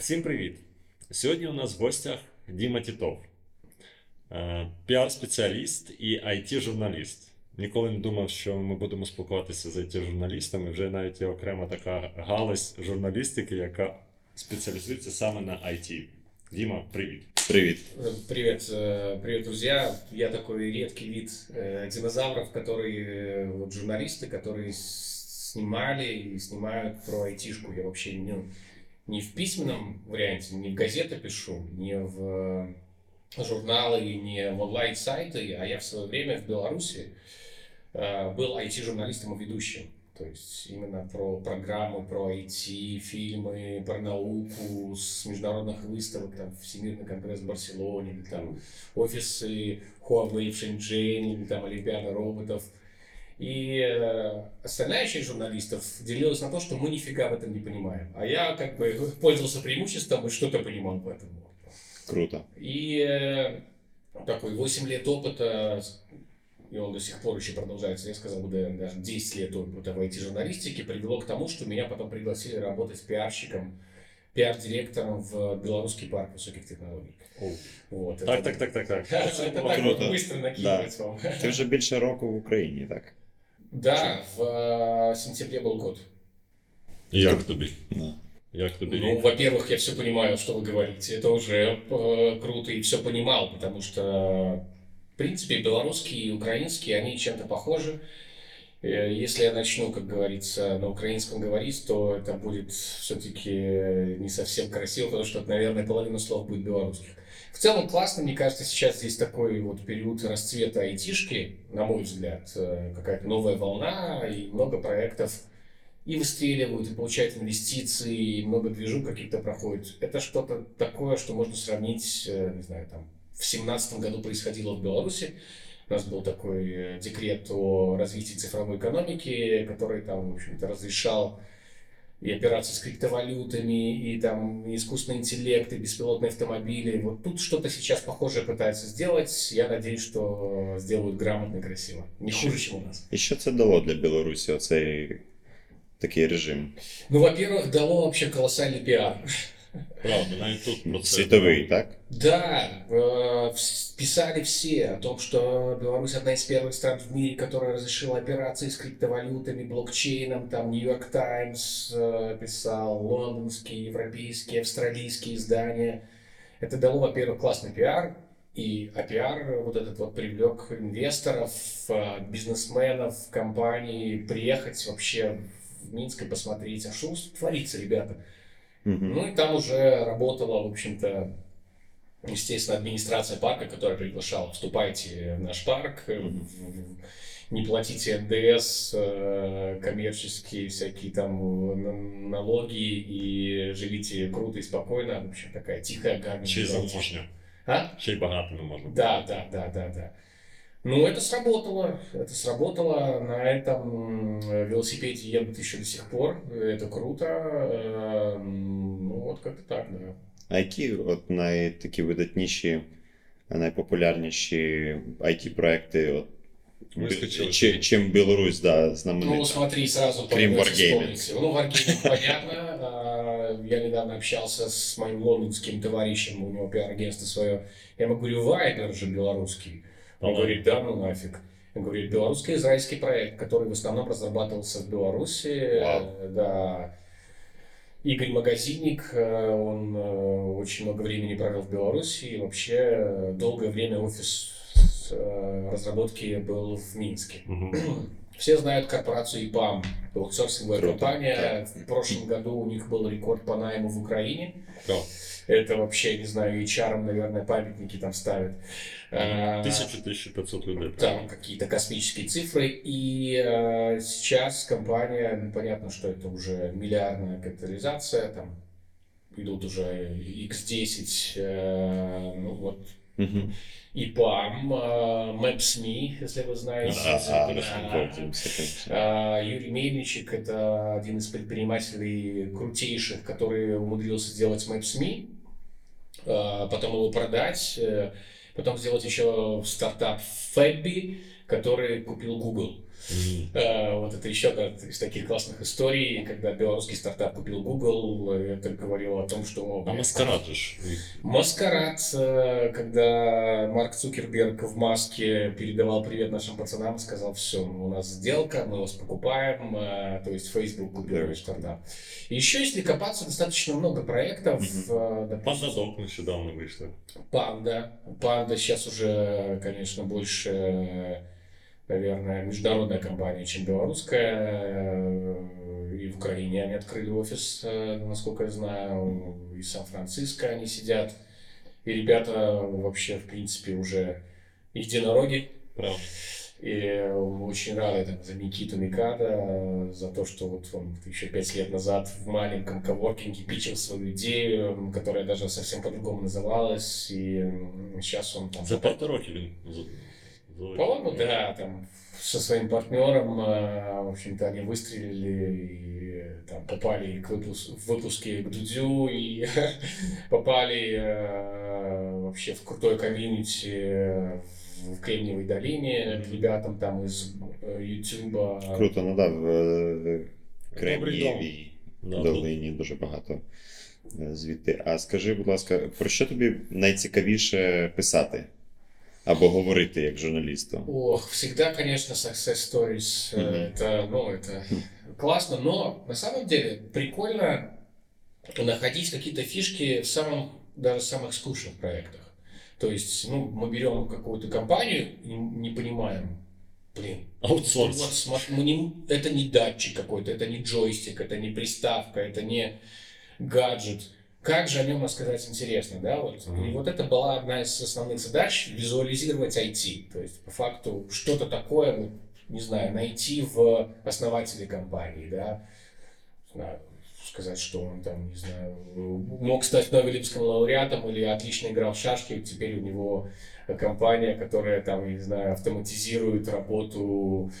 Всім привіт! Сьогодні у нас в гостях Діма Тітов, е, піар-спеціаліст і IT-журналіст. Ніколи не думав, що ми будемо спілкуватися з IT-журналістами. Вже навіть є окрема така галузь журналістики, яка спеціалізується саме на IT. Діма, привіт! Привет. Привет, э, привет, друзья. Я такой редкий вид э, динозавров, которые э, вот журналисты, которые с- снимали и снимают про айтишку. Я вообще не, не в письменном варианте, не в газеты пишу, не в э, журналы, не в онлайн-сайты, а я в свое время в Беларуси э, был IT-журналистом и ведущим. То есть именно про программы, про IT, фильмы, про науку с международных выставок, там, Всемирный конгресс в Барселоне, или там офисы Huawei в Шэньчжэне, или там Олимпиада роботов. И э, остальная часть журналистов делилась на то, что мы нифига в этом не понимаем. А я как бы пользовался преимуществом и что-то понимал в этом. Круто. И э, такой 8 лет опыта, и он до сих пор еще продолжается, я сказал бы, да, даже 10 лет опыта в IT-журналистике, привело к тому, что меня потом пригласили работать пиарщиком, пиар-директором в Белорусский парк высоких технологий. Вот, Так, это- так, так, так, так. Это так вот Круто. быстро накидывать вам. Ти вже більше року в Україні, так? Да, в э, сентябре был год. Як тобі? Да. Як тобі? Ну, рік? во-первых, я все понимаю, что вы говорите. Это уже э, круто и все понимал, потому что, в принципе, белорусские и украинские, они чем-то похожи. Э, Если я начну, как говорится, на украинском говорить, то это будет все-таки не совсем красиво, потому что, наверное, половина слов будет белорусских. В целом классно, мне кажется, сейчас здесь такой вот период расцвета айтишки, на мой взгляд, э, какая-то новая волна и много проектов и выстреливают, и получают инвестиции, и много движу каких-то проходит. Это что-то такое, что можно сравнить, э, не знаю, там, в семнадцатом году происходило в Беларуси. У нас был такой э, декрет о развитии цифровой экономики, который там, в общем-то, разрешал и операции с криптовалютами, и там и искусственный интеллект, и беспилотные автомобили. Вот тут что-то сейчас похожее пытаются сделать. Я надеюсь, что сделают грамотно и красиво. Не хуже, чем у нас. І що це дало для Білорусі, оцей такий режим? Ну, во-первых, дало вообще колоссальный пиар. Правда, навіть тут про це. Світовий, так? Да, э, писали все о том, что Беларусь одна из первых стран в мире, которая разрешила операции с криптовалютами, блокчейном. Там Нью-Йорк Таймс э, писал, лондонские, европейские, австралийские издания. Это дало, во-первых, классный пиар, и а пиар вот этот вот привлек инвесторов, э, бизнесменов, компаний приехать вообще в Минск и посмотреть, а что творится, ребята. Угу. Ну и там уже работала, в общем-то, естественно, администрация парка, которая приглашала, вступайте в наш парк, в- не платите НДС, э, коммерческие всякие там э, на- налоги и живите круто и спокойно. В общем, такая тихая гармония. Ще й заможня. А? Ще й багато не можна. Да, да, да, да, да. Ну, это сработало. Это сработало. На этом м, велосипеде едут еще до сих пор. Это круто. Эм, Ну, вот как-то так, да. А які от най, такі видатніші, найпопулярніші IT-проекти, от, Вискочили. бі- чи, чим Білорусь, да, Ну, знаменита? смотри, сразу Крим поймете, Wargaming. вспомните. Ну, Wargaming, понятно. А, Я недавно общался с моим лондонским товарищем, у него пиар-агентство свое. Я ему говорю, Вайбер же белорусский. Он говорит, да, ну нафиг. Я говорю, белорусско-израильский проект, который в основном разрабатывался в Беларуси. Вау. Э, Да. Игорь Магазинник, э, он э, очень много времени провел в Беларуси, и вообще долгое время офис разработки был в Минске. Мгм. Все знают корпорацию ИПАМ, аутсорсинговая компания. В прошлом году у них был рекорд по найму в Украине. Да. Это вообще, не знаю, HR, наверное, памятники там ставят. А, 1000-1500 людей. Там какие-то космические цифры. И э, сейчас компания, ну, понятно, что это уже миллиардная капитализация, там идут уже X10, э, ну вот. ИПАМ, э, Maps.me, если вы знаете. Да, Да. А, Юрий Мельничек – это один из предпринимателей крутейших, который умудрился сделать Maps.me, потом его продать, э, потом сделать еще стартап Fabby, который купил Google. Э, Вот это еще одна из таких классных историй, когда белорусский стартап купил Google, это говорило о том, что... А маскарад же. Маскарад, э, когда Марк Цукерберг в маске передавал привет нашим пацанам, сказал, все, у нас сделка, мы вас покупаем, э, то есть Facebook купил наш стартап. И еще, если копаться, достаточно много проектов. э, допустим, Пандадок нещодавно вийшли. Панда. Панда сейчас уже, конечно, больше, наверное, международная компания, чем белорусская. И в Украине они открыли офис, э, насколько я знаю, и Сан-Франциско они сидят. И ребята вообще, в принципе, уже единороги. Правда. И мы очень рады там, за Никиту Микада, за то, что вот он еще пять лет назад в маленьком коворкинге пичил свою идею, которая даже совсем по-другому называлась, и сейчас он там... За п'ять років він з- залетів. По-моему, да, там со своим партнером, э, в общем-то, они выстрелили и там попали к выпуск- в выпуске к Дудю и попали э, вообще в крутое комьюнити э, в Кремниевой долине к ребятам там из э, Ютуба. Круто, ну да, в е, Добрий Кремнієвій Да, долині дуже багато е, звідти. А скажи, будь ласка, про що тобі найцікавіше писати? Або говорити як журналісту? Ох, всегда, конечно, success stories. Мгм. Это, ну, это классно, но на самом деле прикольно находить какие-то фишки в самом, даже самых скучных проектах. То есть, ну, мы берем какую-то компанию и не понимаем, блин, вот Аутсорс. смо- мы не- это не датчик какой-то, это не джойстик, это не приставка, это не гаджет. Как же о нем рассказать интересно, да? Вот. Мгм. И вот это была одна из основных задач визуализировать IT. То есть, по факту, что-то такое, вот, не знаю, найти в основателе компании, да, знаю, сказать, что он там, не знаю, мог стать Нобелевским лауреатом или отлично играл в шашки, теперь у него компания, которая там, не знаю, автоматизирует работу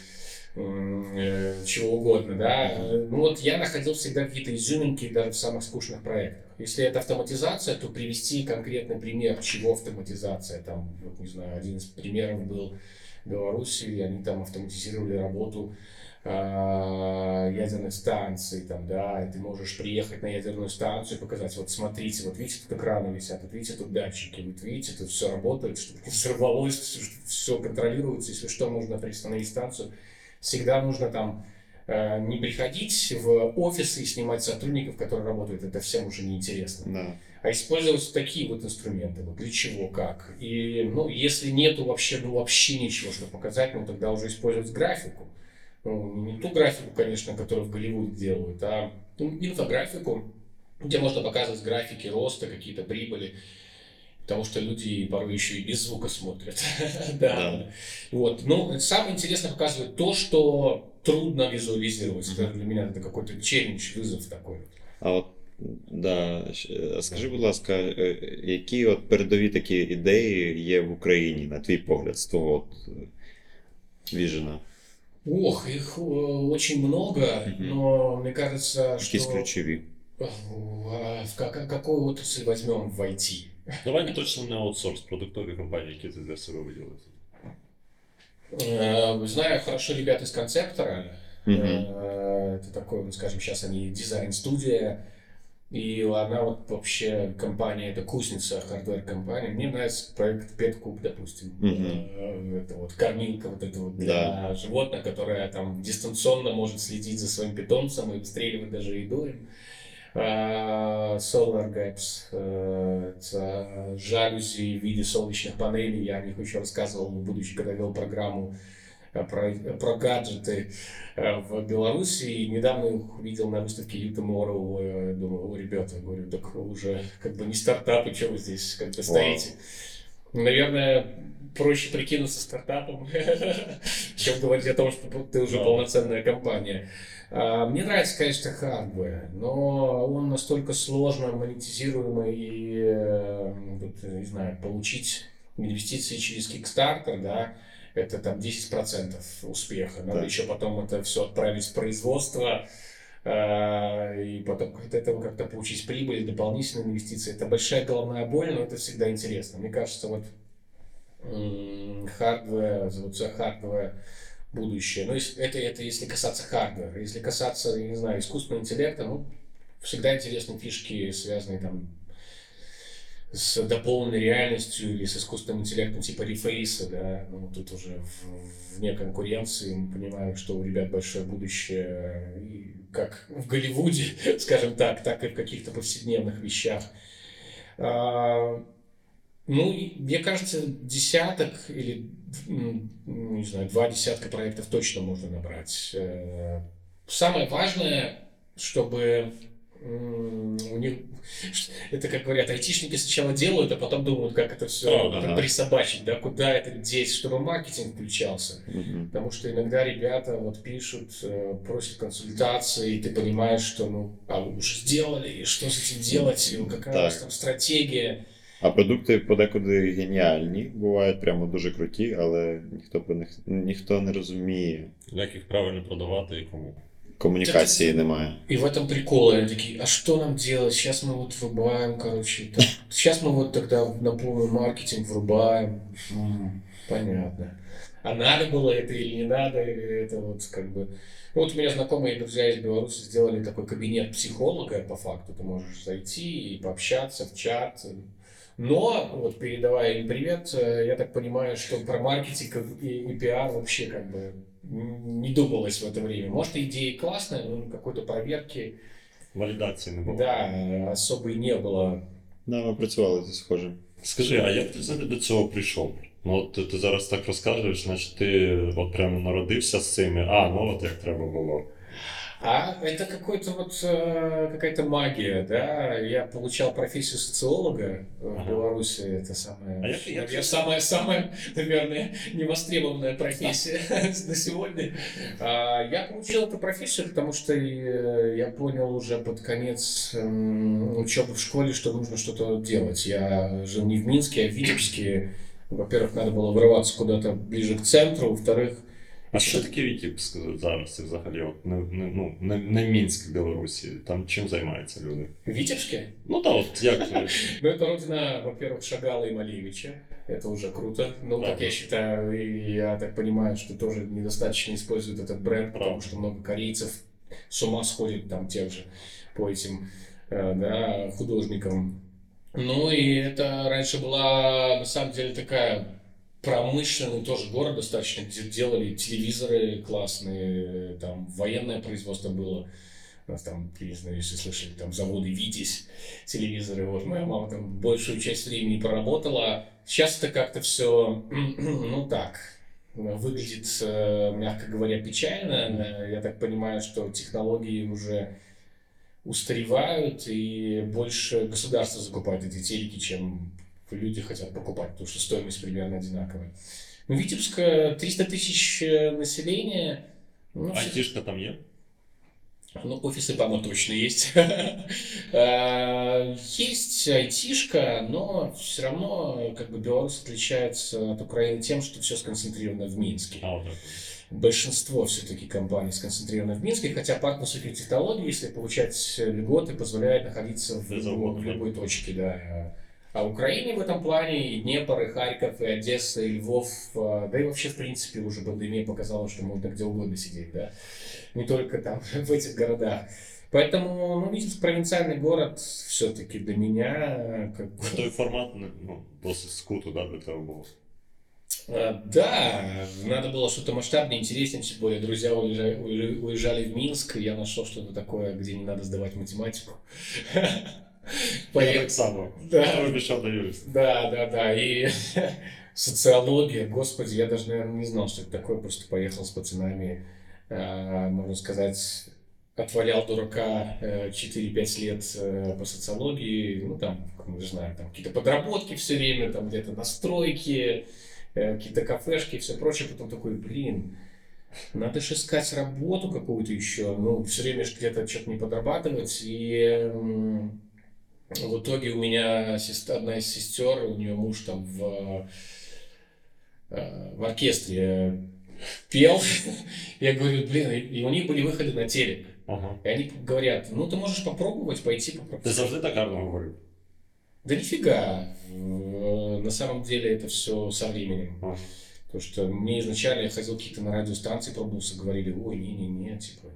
э, чего угодно, да. Ну вот я находил всегда какие-то изюминки даже в самых скучных проектах. Если это автоматизация, то привести конкретный пример, чего автоматизация. Там, вот, не знаю, один из примеров был в Беларуси, они там автоматизировали работу а, ядерных станций, там, да, и ты можешь приехать на ядерную станцию и показать, вот смотрите, вот видите, тут экраны висят, вот видите, тут датчики, вот видите, тут все работает, чтобы не взорвалось, все контролируется, если что, можно приостановить станцию. Всегда нужно там не приходить в офисы и снимать сотрудников, которые работают, это всем уже неинтересно. Да. А использовать такие вот инструменты, вот для чего, как. И, ну, если нету вообще, ну, вообще ничего, что показать, ну, тогда уже использовать графику. Ну, не ту графику, конечно, которую в Голливуде делают, а ну, инфографику, где можно показывать графики роста, какие-то прибыли Потому что люди порой еще и без звука смотрят. Да. Вот. Ну, самое интересное показывает то, что трудно визуализировать. Это Для меня это какой-то челлендж, вызов такой. А от да, щ- а скажи, будь ласка, е, які от передові такі ідеї є в Україні, на твій погляд, з твого от, е, віжена? Ох, их э, очень много, Мгм. но мне кажется, Якісь что ключові? э, в как- какую отрасль возьмем в IT? Давай точно не аутсорс, продуктові компанії, які ти для себе виділив. Э, Знаю хорошо ребят из концептора. Мгм. Э, Это такой, ну, скажем, сейчас они дизайн-студия. И она вот вообще компания, это кузница, хардвер-компания. Мне нравится проект Петкуб, допустим. Мгм. Э, Это вот кормилка вот это вот для Да. животных, которая там дистанционно может следить за своим питомцем и выстреливать даже еду им. А, Solar Gaps, э, это жалюзи в виде солнечных панелей. Я о них еще рассказывал, будучи, когда вел программу э, про, про гаджеты э, в Беларуси. И недавно их увидел на выставке Tomorrow. э, Думаю, о, ребята, говорю, так уже как бы не стартапы, что вы здесь как бы стоите? Наверное, проще прикинуться стартапом, чем говорить о том, что ты уже полноценная компания. А, Мне нравится, конечно, hardware, но он настолько сложно монетизируемый и, э, вот, не знаю, получить инвестиции через Kickstarter, да, это там 10% успеха. Надо Да. еще потом это все отправить в производство, э, и потом от этого как-то получить прибыль, дополнительные инвестиции. Это большая головная боль, но это всегда интересно. Мне кажется, вот hardware, за hardware будущее. Ну, если- это, это если касаться хардвера. Если касаться, я не знаю, искусственного интеллекта, ну, всегда интересны фишки, связанные там с дополненной реальностью или с искусственным интеллектом типа рефейса, да, ну, тут уже в- вне конкуренции мы понимаем, что у ребят большое будущее, и как в Голливуде, скажем так, так и в каких-то повседневных вещах. А, Ну, мне кажется, десяток или, ну, не знаю, два десятка проектов точно можно набрать. Э, Самое важное, чтобы у них, это как говорят, айтишники сначала делают, а потом думают, как это все Ага. присобачить, да, куда это деть, чтобы маркетинг включался. Мгм. Потому что иногда ребята вот пишут, э, просят консультации, и ты понимаешь, что ну, а вы уже сделали, и что с этим делать, и какая у вас Так. там стратегия. А продукти подекуди геніальні, бувають прямо дуже круті, але ніхто про них ніхто не розуміє. Як їх правильно продавати і кому. Комунікації немає. И в этом прикол, они такие, а что нам делать? Сейчас мы вот врубаем, короче, там, сейчас мы вот тогда на полный маркетинг врубаем. М, понятно. А надо было это или не надо, или это вот как бы... Ну, вот у меня знакомые друзья из Беларуси сделали такой кабинет психолога, по факту ты можешь зайти и пообщаться в чат. Но, вот передавая им привет, э, я так понимаю, что про маркетинг и, и пиар вообще как бы м, не думалось в это время. Может, идеи классные, но какой-то проверки, Валідації не було. да, особой не было. Да, ми працювали зі схожим. Скажи, а як ти взагалі до цього прийшов? Ну, от ти, ти зараз так розказуєш, значить ти от прямо народився з цими, а, ну от як треба було. А это какой-то вот э, какая-то магия, да. Я получал профессию социолога э, в Ага. Беларуси. Это самая, А як наверное, же- самая, самая, наверное, невостребованная профессия на сегодня. А, Я получил эту профессию, потому что э, я понял уже под конец учебы в школе, что нужно что-то делать. Я жил не в Минске, а в Витебске. Во-первых, надо было вырываться куда-то ближе к центру. Во-вторых, А що таке Вітібськ зараз і взагалі? От, не, не, ну, не, не Мінськ Білорусі. Там чим займаються люди? в Витебске Ну так, от як ви- Ну, это родина, во-первых, Шагала и Малевича. Это уже круто. Ну, Да. как я считаю, и я так понимаю, что тоже недостаточно используют этот бренд, потому Правда. что много корейцев с ума сходит там тех же по этим э, да, художникам. Ну, и это раньше была, на самом деле, такая промышленный тоже город достаточно, где делали телевизоры классные, там военное производство было. У нас там, я не знаю, если слышали, там заводы «Витязь», телевизоры. Вот моя мама там большую часть времени проработала. Сейчас это как-то все, ну так, выглядит, э, мягко говоря, печально. Я так понимаю, что технологии уже устаревают, и больше государство закупает эти телеки, чем люди хотят покупать, потому что стоимость примерно одинаковая. Ну, Витебск э, 300 тысяч э, населения. Ну, Айтішка там є? ну, офисы, по-моему, точно есть. Э, Есть айтишка, но все равно как бы Беларусь отличается от Украины тем, что все сконцентрировано в Минске. А. Большинство все-таки компаний сконцентрировано в Минске, хотя парк высоких технологий, если получать льготы, позволяет находиться в, любой точке, да. А Украине в этом плане и Днепр, и Харьков, и Одесса, и Львов, а, да и вообще, в принципе, уже пандемия показала, что можно где угодно сидеть, да. Не только там, в этих городах. Поэтому, ну, Витебск провинциальный город все-таки для меня, как бы, Той формат ну, досить скуто, да, для тебе було. А, Да, надо было что-то масштабнее, интереснее, тем более друзья уезжали, уезжали- в Минск, я нашел что-то такое, где не надо сдавать математику. Я так само. Да. Обіцяв до юриста. Да, да, да, и социология, господи, я даже, наверное, не знал, что это такое, просто поехал с пацанами, а, можно сказать, отвалял дурака э, 4-5 лет э, по социологии, ну там, как мы знаем, там какие-то подработки все время, там где-то настройки, э, какие-то кафешки и все прочее, потом такой, блин, надо же искать работу какую-то еще, ну, все время где-то что-то не подрабатывать, и в итоге у меня сестра, одна из сестер, у нее муж там в, э, в оркестре пел. Я говорю, блин, и у них были выходы на телек. Ага. И они говорят, ну ты можешь попробовать пойти Ти попробовать. завжди так гарно говорив. Да нифига. На самом деле это все со временем. Ага. Потому что мне изначально я ходил какие-то на радиостанции, пробовался, говорили, ой, не-не-не, типа,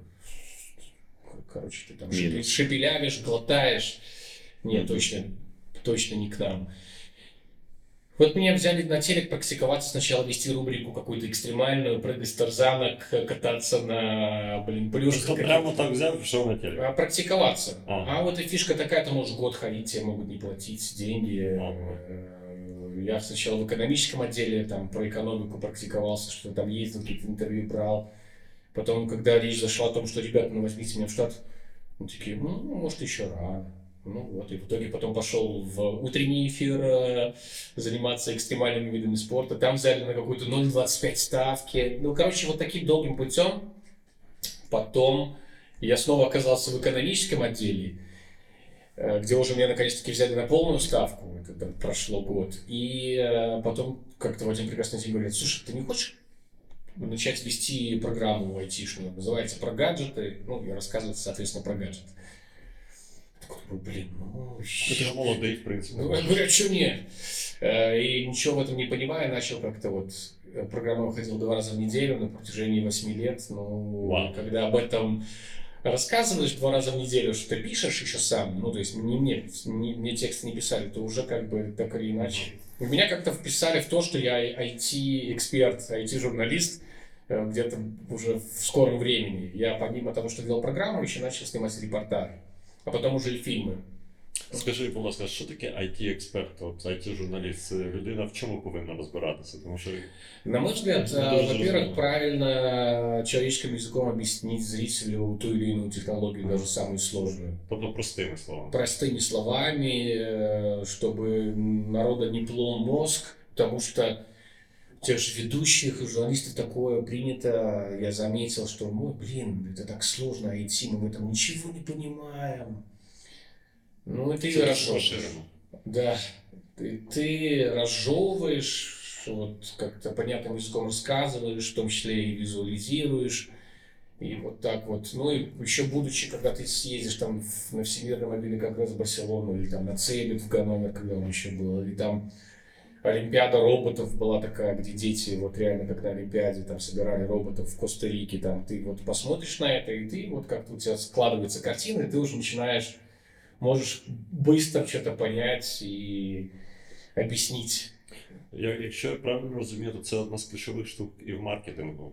короче, ты там Минус. шепелявишь, глотаешь. Нет, точно, точно не к нам. Вот меня взяли на телек практиковаться, сначала вести рубрику какую-то экстремальную, прыгать с тарзанок, кататься на, блин, плюшках. Просто прямо так взяв, пішов на телек. А, практиковаться. Ага. А вот и фишка такая, ты можешь год ходить, тебе могут не платить деньги. Ага. Я сначала в экономическом отделе там про экономику практиковался, что там ездил, какие-то интервью брал. Потом, когда речь зашла о том, что ребята, ну возьмите меня в штат, ну такие, ну, может, еще рано. Ну вот, и в итоге потом пошел в утренний эфир э, заниматься экстремальными видами спорта. Там взяли на какую-то 0,25 ставки. Ну, короче, вот таким долгим путем. Потом я снова оказался в экономическом отделе, э, где уже меня наконец-таки взяли на полную ставку. Там прошло год. И э, потом как-то в один прекрасный день говорят, слушай, ты не хочешь начать вести программу айтишную? Называется «Про гаджеты». Ну, и рассказывать, соответственно, про гаджеты. Такой, ну, блин, ну... Ти ж молодий, в принципі. Ну, говорю, что нет? Э, И ничего в этом не понимая, начал как-то вот... э, Программа выходила два раза в неделю на протяжении восьми лет. Ну, Вау. когда об этом рассказываешь два раза в неделю, что ты пишешь еще сам, ну, то есть не мне, не, мне текст не писали, то уже как бы так или иначе. Меня как-то вписали в то, что я IT-эксперт, IT-журналист, э, где-то уже в скором времени. Я помимо того, что делал программу, еще начал снимать репортажи, а потом уже и фильмы. Скажи, будь ласка, що таке IT-експерт, IT-журналіст? Людина в чому повинна розбиратися? Тому що На мой взгляд, во-первых, правильно человеческим языком объяснить зрителю ту или иную технологию, даже самую сложную. тобто простими словами. Простыми словами, э, чтобы народа не плыл мозг, потому что тех же ведущих и журналистов такое принято. Я заметил, что, ну, блин, это так сложно идти, мы в этом ничего не понимаем. Ну, и ты Це дуже разжевываешь. Да, ты, ты разжевываешь, вот как-то понятным языком рассказываешь, в том числе и визуализируешь. И вот так вот. Ну и еще будучи, когда ты съездишь там на Всемирный мобильный конгресс в Барселону, или там на Цебет в Ганновер, когда он еще был, или там Олимпиада роботов была такая, где дети вот реально как на Олимпиаде там собирали роботов в Коста-Рике, там ты вот посмотришь на это, и ты вот как-то у тебя складывается картина, и ты уже начинаешь, можешь быстро что-то понять и объяснить. Я, якщо я правильно розумію, то це одна з ключових штук і в маркетингу.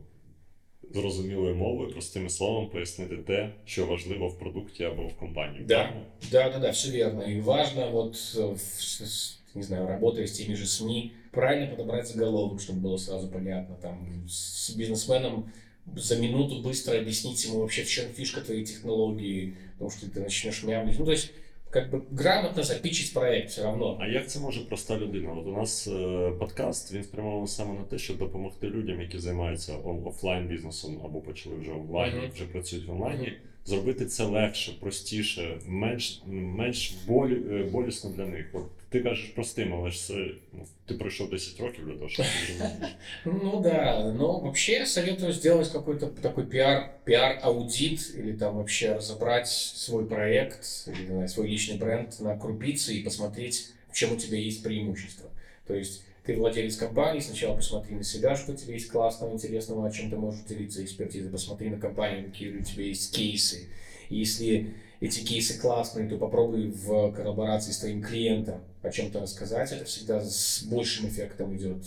Зрозумілою мовою, простими словами пояснити те, що важливо в продукті або в компанії. Да. правильно? Да, да, да, все верно. И важно, вот, э, в- с- с- не знаю, работая с теми же СМИ, правильно подобрать заголовок, чтобы было сразу понятно. Там с бизнесменом за минуту быстро объяснить ему вообще, в чем фишка твоей технологии, потому что ты начнешь мямлить. Ну, то есть, как бы грамотно запичить проект все равно. А як це може проста людина? От у нас е, подкаст він спрямований саме на те, щоб допомогти людям, які займаються о- офлайн бізнесом або почали вже онлайн, Мгм. вже працюють в онлайні, зробити це легше, простіше, менш, менш болі, е, болісно для них. От ти кажеш простим, але ж це ну, ти пройшов 10 років для того, щоб це зрозуміти. Ну да, но вообще я советую сделать какой-то такой пиар, пиар-аудит или там вообще разобрать свой проект, или, не знаю, свой личный бренд на крупицы и посмотреть, в чем у тебя есть преимущество. То есть ты владелец компании, сначала посмотри на себя, что у тебя есть классного, интересного, о чем ты можешь делиться экспертизой, посмотри на компанию, какие у тебя есть кейсы. И Если эти кейсы классные, то попробуй в коллаборации с твоим клиентом о чем-то рассказать. Это всегда с большим эффектом идет.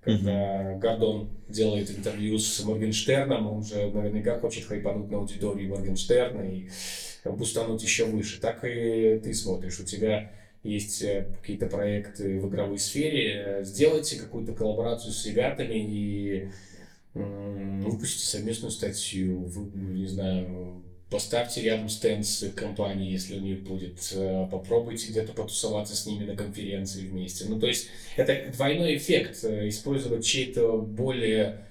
Когда Гордон делает интервью с Моргенштерном, он же наверняка хочет хайпануть на аудитории Моргенштерна и бустануть еще выше. Так и ты смотришь, у тебя есть э, какие-то проекты в игровой сфере, э, сделайте какую-то коллаборацию с ребятами и выпустите совместную статью, вы, не знаю, поставьте рядом стенд с компанией, если у них будет, э, попробуйте где-то потусоваться с ними на конференции вместе. Ну, то есть это двойной эффект, использовать чей-то более,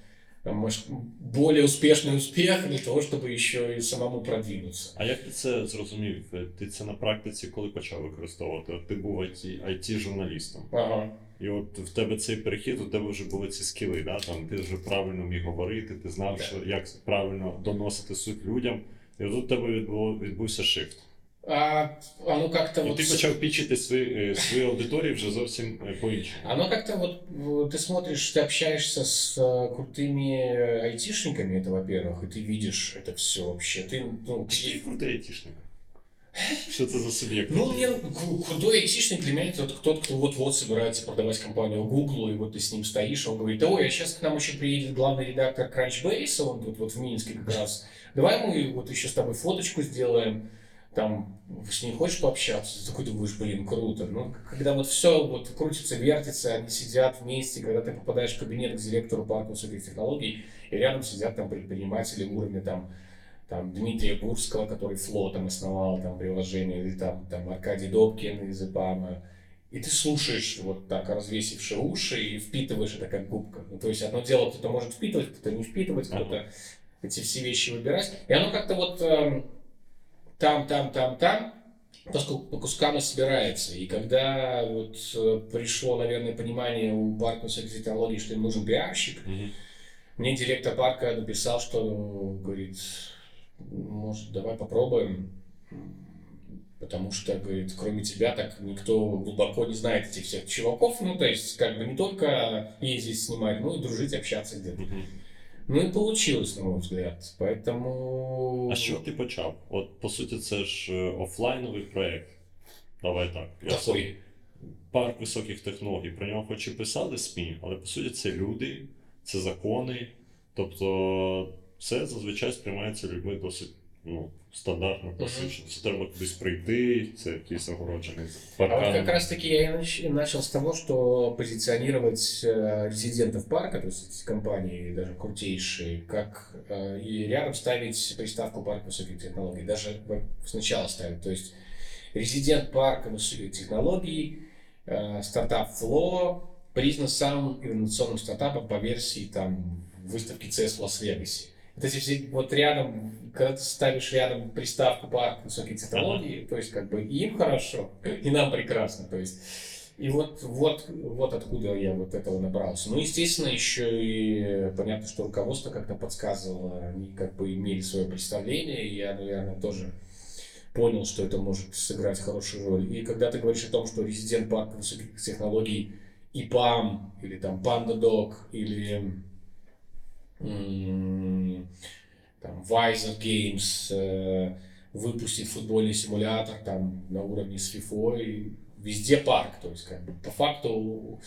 может, более успешный успех для того, чтобы еще и самому продвинуться. А як ти це зрозумів? Ти це на практиці коли почав використовувати? Ти був IT, журналістом Ага. І от в тебе цей перехід, у тебе вже були ці скіли, да? Там, ти вже правильно міг говорити, ти знав, Да. що, як правильно доносити суть людям. І от у тебе відбуло, відбувся шифт. А оно как-то І вот... ти почав пічити свої, е, свою аудиторію вже зовсім е, по-іншому. Оно как-то вот, э, ты смотришь, ты общаешься с э, крутыми айтишниками, это во-первых, и ты видишь это все вообще. Ты, ну, Чи ти ты- крутий айтішник? Що це за суб'єкт? ну, мне кру- крутой айтишник для меня это вот тот, кто вот-вот собирается продавать компанию Google, и вот ты с ним стоишь, он говорит, ой, а сейчас к нам еще приедет главный редактор Crunchbase, он тут вот в Минске как раз, давай мы вот еще с тобой фоточку сделаем, там, с ним хочешь пообщаться? Ты такой думаешь, блин, круто. Ну, когда вот все вот крутится, вертится, они сидят вместе, когда ты попадаешь в кабинет к директору парка высоких технологий, и рядом сидят там предприниматели уровня там, там Дмитрия Гурского, который флотом основал там приложение, или там, там Аркадий Добкин из ИПАМа. И ты слушаешь вот так, развесивши уши, и впитываешь это как губка. Ну, то есть одно дело, кто-то может впитывать, кто-то не впитывать, кто-то эти все вещи выбирать. И оно как-то вот эм, там, там, там, там, по, ску- по кускам и собирается. И когда вот э, пришло, наверное, понимание у высоких технологий, что им нужен пиарщик, Мгм. мне директор парка написал, что говорит, может, давай попробуем, потому что, говорит, кроме тебя так никто глубоко не знает этих всех чуваков, ну, то есть, как бы не только ездить снимать, но и дружить, общаться где-то. Мгм. Ну и получилось, на мой взгляд. Поэтому... А що ти почав? От по суті, це ж е, офлайновий проєкт. Давай так. Я Какой? парк високих технологій. Про нього хоч і писали СМІ, але по суті це люди, це закони. Тобто це зазвичай сприймається людьми досить ну, стандартно, класично. Це треба кудись прийти, це якийсь огороджений А вот паркан. как раз таки я и нач- начал с того, что позиционировать резидентов парка, то есть эти компании даже крутейшие, как э, и рядом ставить приставку парк высоких технологий, даже сначала ставить. То есть резидент парка высоких технологий, э, стартап Flow признан самым инновационным стартапом по версии там выставки CES в Лас-Вегасе. Вот эти все вот рядом, когда ты ставишь рядом приставку парк высоких технологий, то есть как бы и им хорошо, и нам прекрасно, то есть и вот, вот, вот откуда я вот этого набрался. Ну, естественно, еще и понятно, что руководство как-то подсказывало, они как бы имели свое представление, и я, наверное, тоже понял, что это может сыграть хорошую роль. И когда ты говоришь о том, что резидент парка высоких технологий ИПАМ, или там PandaDoc, или м, там Visor Games э, выпустит футбольный симулятор там на уровне с FIFA, и везде парк, то есть как бы по факту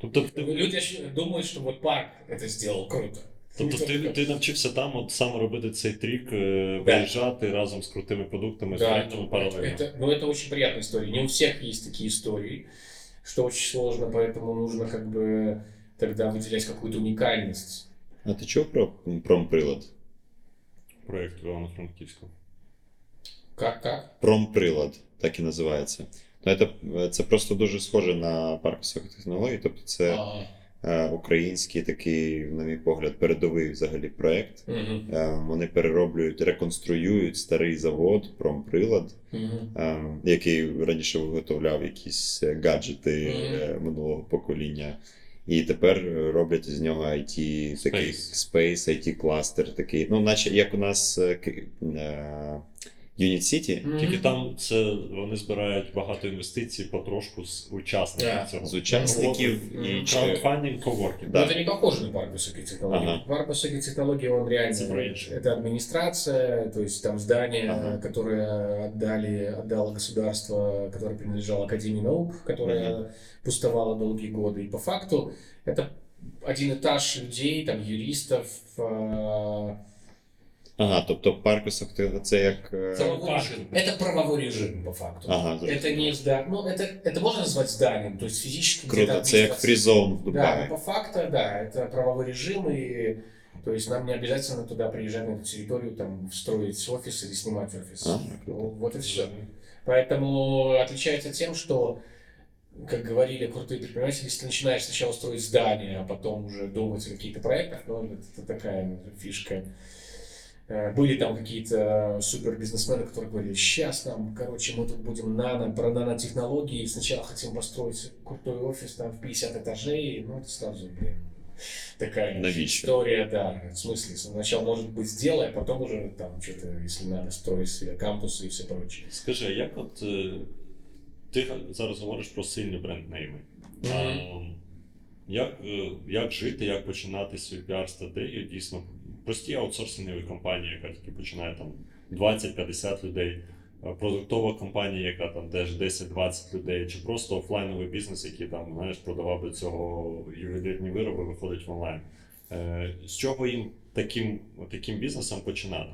Тобто, ти, люди думают, что вот парк это сделал круто. тобто Ну, ти, ти навчився там от саме робити цей трік, е, Да. виїжджати разом з крутими продуктами, з Да, проектами это, паралельно. это- ну, это очень приятная история. Не у всех есть такие истории, что очень сложно, поэтому нужно как бы тогда выделять какую-то уникальность. А ти чув про промприлад? Проєкт Івано-Франківську. Как, как? Промприлад, так і називається. Ну, це, це просто дуже схоже на парк високих технологій. Тобто це Ага. е, український такий, на мій погляд, передовий взагалі проект. Мгм. Е, вони перероблюють, реконструюють старий завод, промприлад, е, який раніше виготовляв якісь гаджети е, минулого покоління. І тепер роблять з нього IT, такий Space. Space, IT кластер такий. Ну, наче як у нас е, к- е, Unit City, Мгм. Тільки там це вони збирають багато інвестицій потрошку з учасників Да. цього. з учасників Мгм. і чи- Краудфандинг, коворкінг. Да. Но это не похоже на парк высоких технологий. Ага. Парк высоких технологий, он реально, Это проще. это администрация, то есть там здание, Ага. которое отдали, отдало государство, которое принадлежало Академии наук, которое пустовало долгие годы. И по факту это один этаж людей, там юристов, э, Ага, тобто парк високих технологій це як. е, правовой парк. режим. Это правовой режим по факту. Ага, Это зрозуміло. не здание, ну это, это можно назвать зданием, то есть физически Круто, где-то це як администрация. фрізон в Да, Дубаї. но по факту, да, это правовой режим, и то есть нам не обязательно туда приезжать на эту территорию, там, строить офис или снимать офис. А, круто. Ну, вот и все. Поэтому отличается тем, что, как говорили крутые предприниматели, если ты начинаешь сначала строить здание, а потом уже думать о каких-то проектах, ну, это такая фишка. Э, Были там какие-то супер бизнесмены, которые говорили, сейчас нам, короче, мы тут будем нано, про нанотехнологии, сначала хотим построить крутой офис там в 50 этажей, ну это сразу, блин, такая Навіщо? история, да, в смысле, сначала, может быть, сделай, а потом уже там что-то, если надо, строй себе кампусы и все прочее. Скажи, а як от е, ти зараз говориш про сильні бренднейми? А, Мгм. як, е, як жити, як починати свою піар-стратегію? Дійсно, прості аутсорсингові компанії, яка тільки починає там 20-50 людей, продуктова компанія, яка там теж 10-20 людей, чи просто офлайновий бізнес, який там знаєш, продавав до цього ювелірні вироби, виходить в онлайн. Е, з чого їм таким, таким бізнесом починати?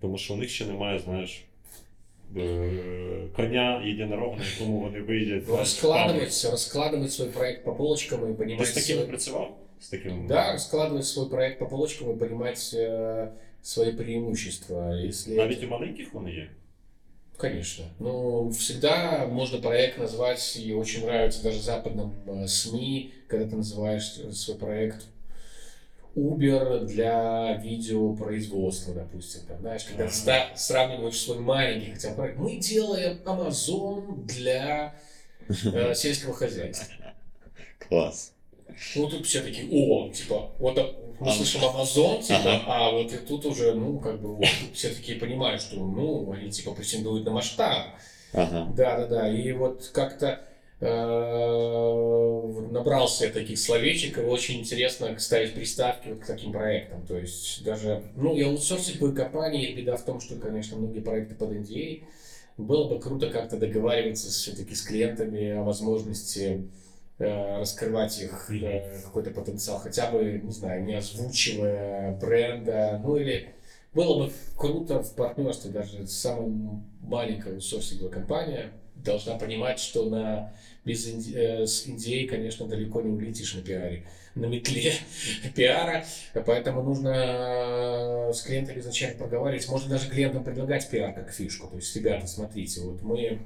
Тому що у них ще немає, знаєш, е, коня єдинорога, на якому вони вийдуть. Раскладывать, раскладывать свой проект по полочкам и Ти понимать... з такими свой- працював? З таким? Да, раскладывать свой проект по полочкам и понимать э, свои преимущества. Если Навіть у маленьких вони є. Конечно. Ну, всегда можно проект назвать, и очень нравится даже западным э, СМИ, когда ты называешь свой проект Uber для видеопроизводства, допустим. Там, знаешь, когда ты ста- сравниваешь свой маленький хотя проект. Мы делаем Amazon для э, сельского хозяйства. Клас. Ну, тут все такие, о, типа, вот а, мы А. слышим Amazon, типа, Ага. а вот и тут уже, ну, как бы, вот, все такие понимают, что, ну, они, типа, претендуют на масштаб. Ага. Да, да, да. И вот как-то э, набрался я таких словечек, и очень интересно ставить приставки вот к таким проектам. То есть даже, ну, и аутсорсинговые компании, беда в том, что, конечно, многие проекты под NDA. Было бы круто как-то договариваться все-таки с клиентами о возможности раскрывать их э, какой-то потенциал, хотя бы, не знаю, не озвучивая бренда, ну или было бы круто в партнерстве даже самая маленькая аутсорсинговая компания должна понимать, что на без инди- э, с Индией, конечно, далеко не улетишь на пиаре, на метле пиара, поэтому нужно с клиентами изначально проговаривать, можно даже клиентам предлагать пиар как фишку, то есть, ребята, смотрите, вот мы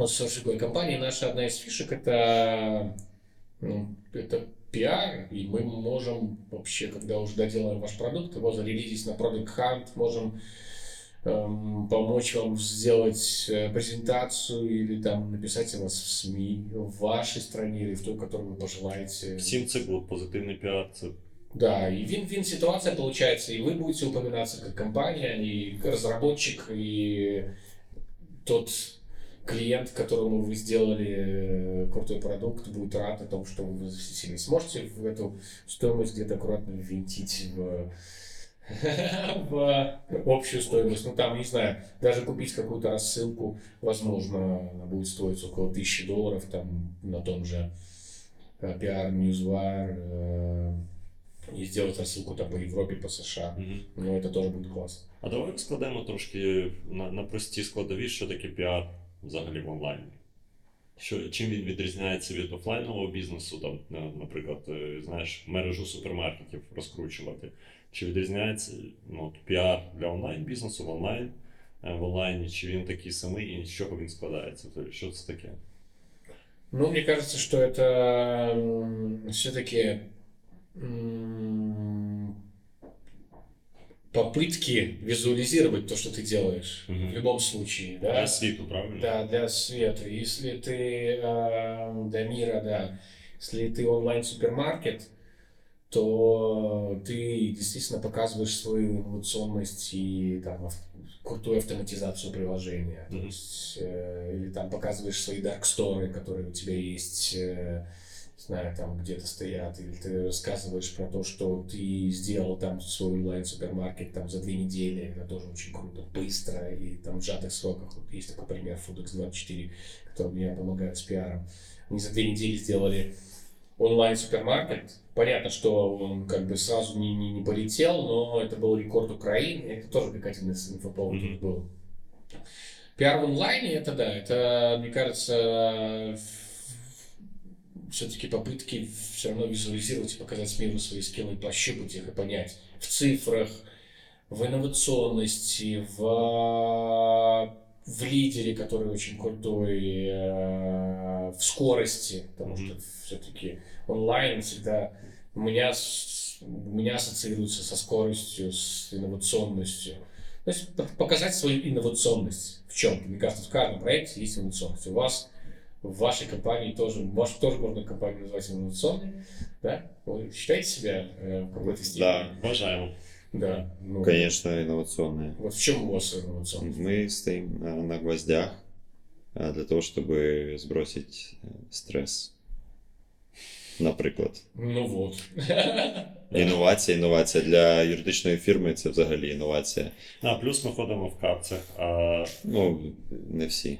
аутсорсинговая компания, наша одна из фишек это, ну, это пиар, и мы можем вообще, когда уже доделаем ваш продукт, его зарелизить на Product Hunt, можем эм, помочь вам сделать э, презентацию или там написать о вас в СМИ, в вашей стране или в той, которую вы пожелаете. Всім це буде позитивний піар. Це Да, и вин-вин ситуация получается, и вы будете упоминаться как компания, и разработчик, и тот клиент, которому вы сделали э, крутой продукт, будет рад о том, что вы засели. Сможете в эту стоимость где-то аккуратно ввинтить в, в общую стоимость. Ну, там, не знаю, даже купить какую-то рассылку, возможно, она будет стоить около тысячи долларов, там, на том же э, PR Newswire, э, и сделать рассылку там по Европе, по США. Мгм. Ну, это тоже будет классно. А давай розкладемо трошки на, на прості складові, що таке піар Взагалі в онлайні. Що, чим він відрізняється від офлайнового бізнесу, там, наприклад, е, знаєш, мережу супермаркетів розкручувати. Чи відрізняється ну, піар для онлайн-бізнесу в онлайн, е, в онлайні, чи він такий самий і з чого він складається? Тобто, Що це таке? Ну, мне кажется, что это все-таки попытки визуализировать то, что ты делаешь Мгм. в любом случае, да? Для світу, правильно? Да, для света. Если ты э, для мира, да. Если ты онлайн-супермаркет, то ты действительно показываешь свою инновационность и там крутую автоматизацию приложения. То Мгм. есть, э, или там показываешь свои дарксторы, которые у тебя есть, э, знаю, там где-то стоят, или ты рассказываешь про то, что ты сделал там свой онлайн-супермаркет там за две недели, это тоже очень круто, быстро и там в сжатых сроках. Вот есть такой пример FoodX24, который мне помогает с пиаром. Они за две недели сделали онлайн-супермаркет. Понятно, что он как бы сразу не, не, не полетел, но это был рекорд Украины, это тоже как один из инфоповодов Мгм. был. Пиар в онлайне, это да, это, мне кажется, все-таки попытки все равно визуализировать и показать миру свои скиллы, пощупать их и понять в цифрах, в инновационности, в, в лидере, который очень крутой, э, в скорости, потому что все-таки онлайн всегда у меня, у меня ассоциируется со скоростью, с инновационностью. То есть показать свою инновационность в чем-то. Мне кажется, в каждом проекте есть инновационность. У вас в вашей компании тоже, ваш тоже можно компанию назвать инновационной, да? Вы считаете себя э, в какой-то степени? Да, Вважаємо. Да. Ну, конечно, инновационные. Вот в чем у вас инновационность? Мы стоим э, на гвоздях э, для того, чтобы сбросить э, стресс. Наприклад. Ну вот. Інновація, інновація для юридичної фірми це взагалі інновація. А, плюс ми ходимо в капцях. А, Ну, не всі.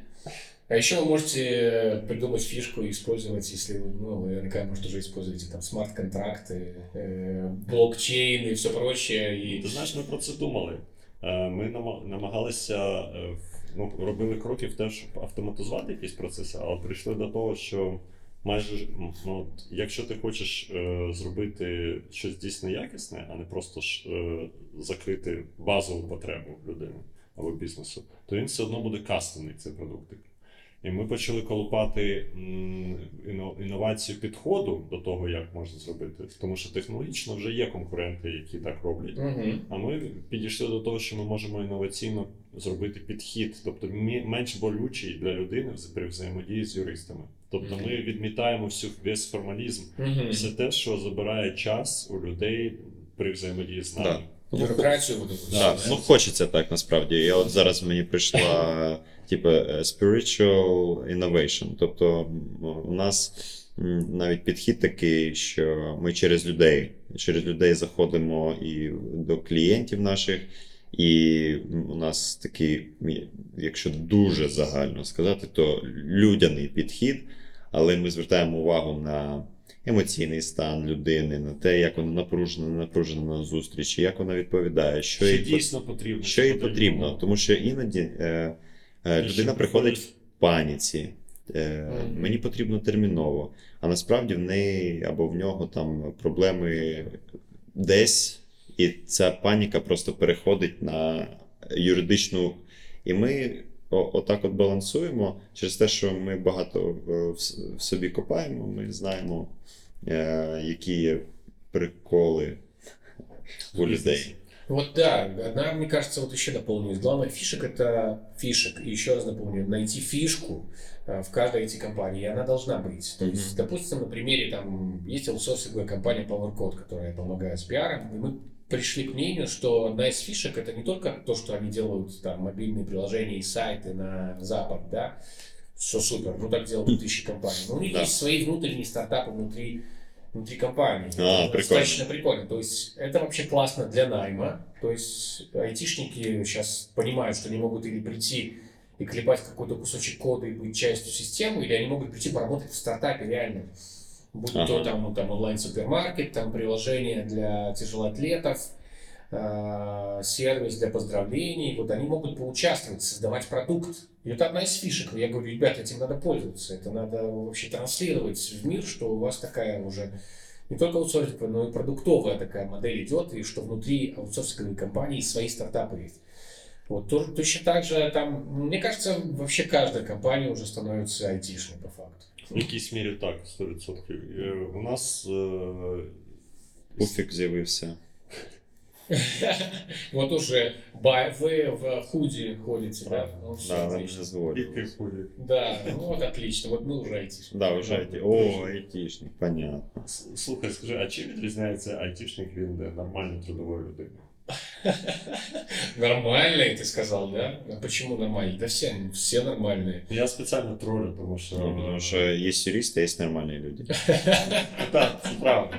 А еще вы можете придумать фишку и использовать, если вы, ну, вы наверняка, может, уже используете там смарт-контракты, э, блокчейн и все прочее. И... Ти знаєш, ми про це думали. Е, Ми нама- намагалися, е, в- ну, робили кроки в те, щоб автоматизувати якісь процеси, але прийшли до того, що майже ж, м, ну, от, якщо ти хочеш е, зробити щось дійсно якісне, а не просто ж, е, закрити базову потребу людини або бізнесу, то він все одно буде кастомний цей продуктик. І ми почали колупати інновацію підходу до того, як можна зробити. Тому що технологічно вже є конкуренти, які так роблять. Мгм. А ми підійшли до того, що ми можемо інноваційно зробити підхід, тобто менш болючий для людини при взаємодії з юристами. Тобто ми відмітаємо всю весь формалізм, Мгм. все те, що забирає час у людей при взаємодії з нами. Да. Ну, Бюрократию. Да, ну хочеться так насправді. Я от зараз мені прийшла типу е, spiritual innovation. Тобто у нас навіть підхід такий, що ми через людей, через людей заходимо і до клієнтів наших. І у нас такий, якщо дуже загально сказати, то людяний підхід, але ми звертаємо увагу на емоційний стан людини, на те, як вона напружена, напружена на зустрічі, як вона відповідає, що, їй дійсно потрібно. що їй потрібно. Тому що іноді е, е, людина приходить в паніці. Е. Мені потрібно терміново. А насправді в неї або в нього там проблеми десь, і ця паніка просто переходить на юридичну. І ми отак от балансуємо через те, що ми багато е, в собі копаємо, ми знаємо, які є приколи у людей. Вот да, одна, мне кажется, вот еще дополню. Из главных фишек это фишек. И еще раз напомню, найти фишку в каждой IT-компании, и она должна быть. То Мгм. есть, допустим, на примере там есть аутсорсинговая компания PowerCode, которая помогает с пиаром, и мы пришли к мнению, что одна из фишек это не только то, что они делают там мобильные приложения и сайты на Запад, да, все супер, ну так делают тысячи компаний, но у них Да. есть свои внутренние стартапы внутри внутри компании. А, Это прикольно. Достаточно прикольно. То есть это вообще классно для найма. То есть айтишники сейчас понимают, что они могут или прийти и клепать какой-то кусочек кода и быть частью системы, или они могут прийти поработать в стартапе реально. Будь то Ага. там, ну, там онлайн-супермаркет, там приложение для тяжелоатлетов, сервис для поздравлений. Вот они могут поучаствовать, создавать продукт. И это одна из фишек. Я говорю, ребята, этим надо пользоваться. Это надо вообще транслировать в мир, что у вас такая уже не только аутсорсинговая, но и продуктовая такая модель идет, и что внутри аутсорсинговой компании свои стартапы есть. Вот тоже, точно так же там, мне кажется, вообще каждая компания уже становится айтишной по факту. В якійсь мірі так, 100%. Е, У нас е, Пуфік з'явився. Вот уже ба- вы в худи ходите, да? Ну, всё, Да, отлично. вони вже зволили. тільки ходять. Да, ну вот отлично, вот мы уже айтишники. Да, вже айті. О, айтішник, понятно. С- Слухай, скажи, а чим відрізняється айтішник від е, нормальної трудової людини? Нормальные, ты сказал, да? А почему нормальные? Да все, все нормальные. Я спеціально тролю, тому що. Ну, Потому что есть юристы, а есть нормальные люди. Так, це правда.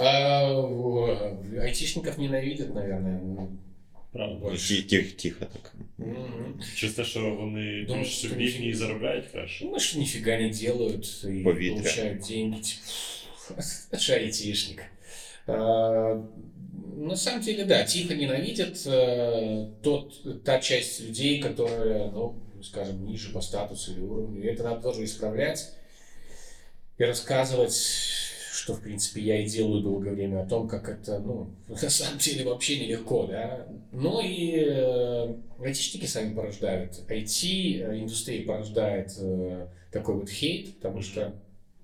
А, о, айтишников ненавидят, наверное. ну, Правда. Больше. Ті- Тих, тихо так. Мгм. Через те, що вони Думаю, більш що суб'єктні і ні. заробляють краще. Ну, что нифига не делают и Повитря. получают деньги. Типа, Это же айтишник. А, На самом деле, да, тихо ненавидят э, тот, та часть людей, которая, ну, скажем, ниже по статусу или уровню. И это надо тоже исправлять и рассказывать, что, в принципе, я и делаю долгое время о том, как это, ну, на самом деле вообще нелегко, да. Но и э, айтишники сами порождают. IT-индустрия порождает э, такой вот хейт, потому что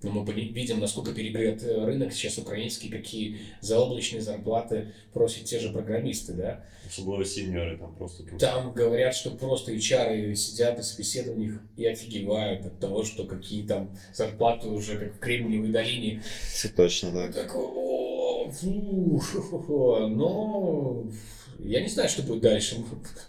Но мы пони- видим, насколько перегрет э, рынок сейчас украинский, какие заоблачные зарплаты просят те же программисты, да. Особливо сіньори там просто. Там говорят, что просто HR сидят на собеседованиях и офигевают от того, что какие там зарплаты уже как в Кремниевой долине. Це точно так. Так, о, фу, но я не знаю, что будет дальше.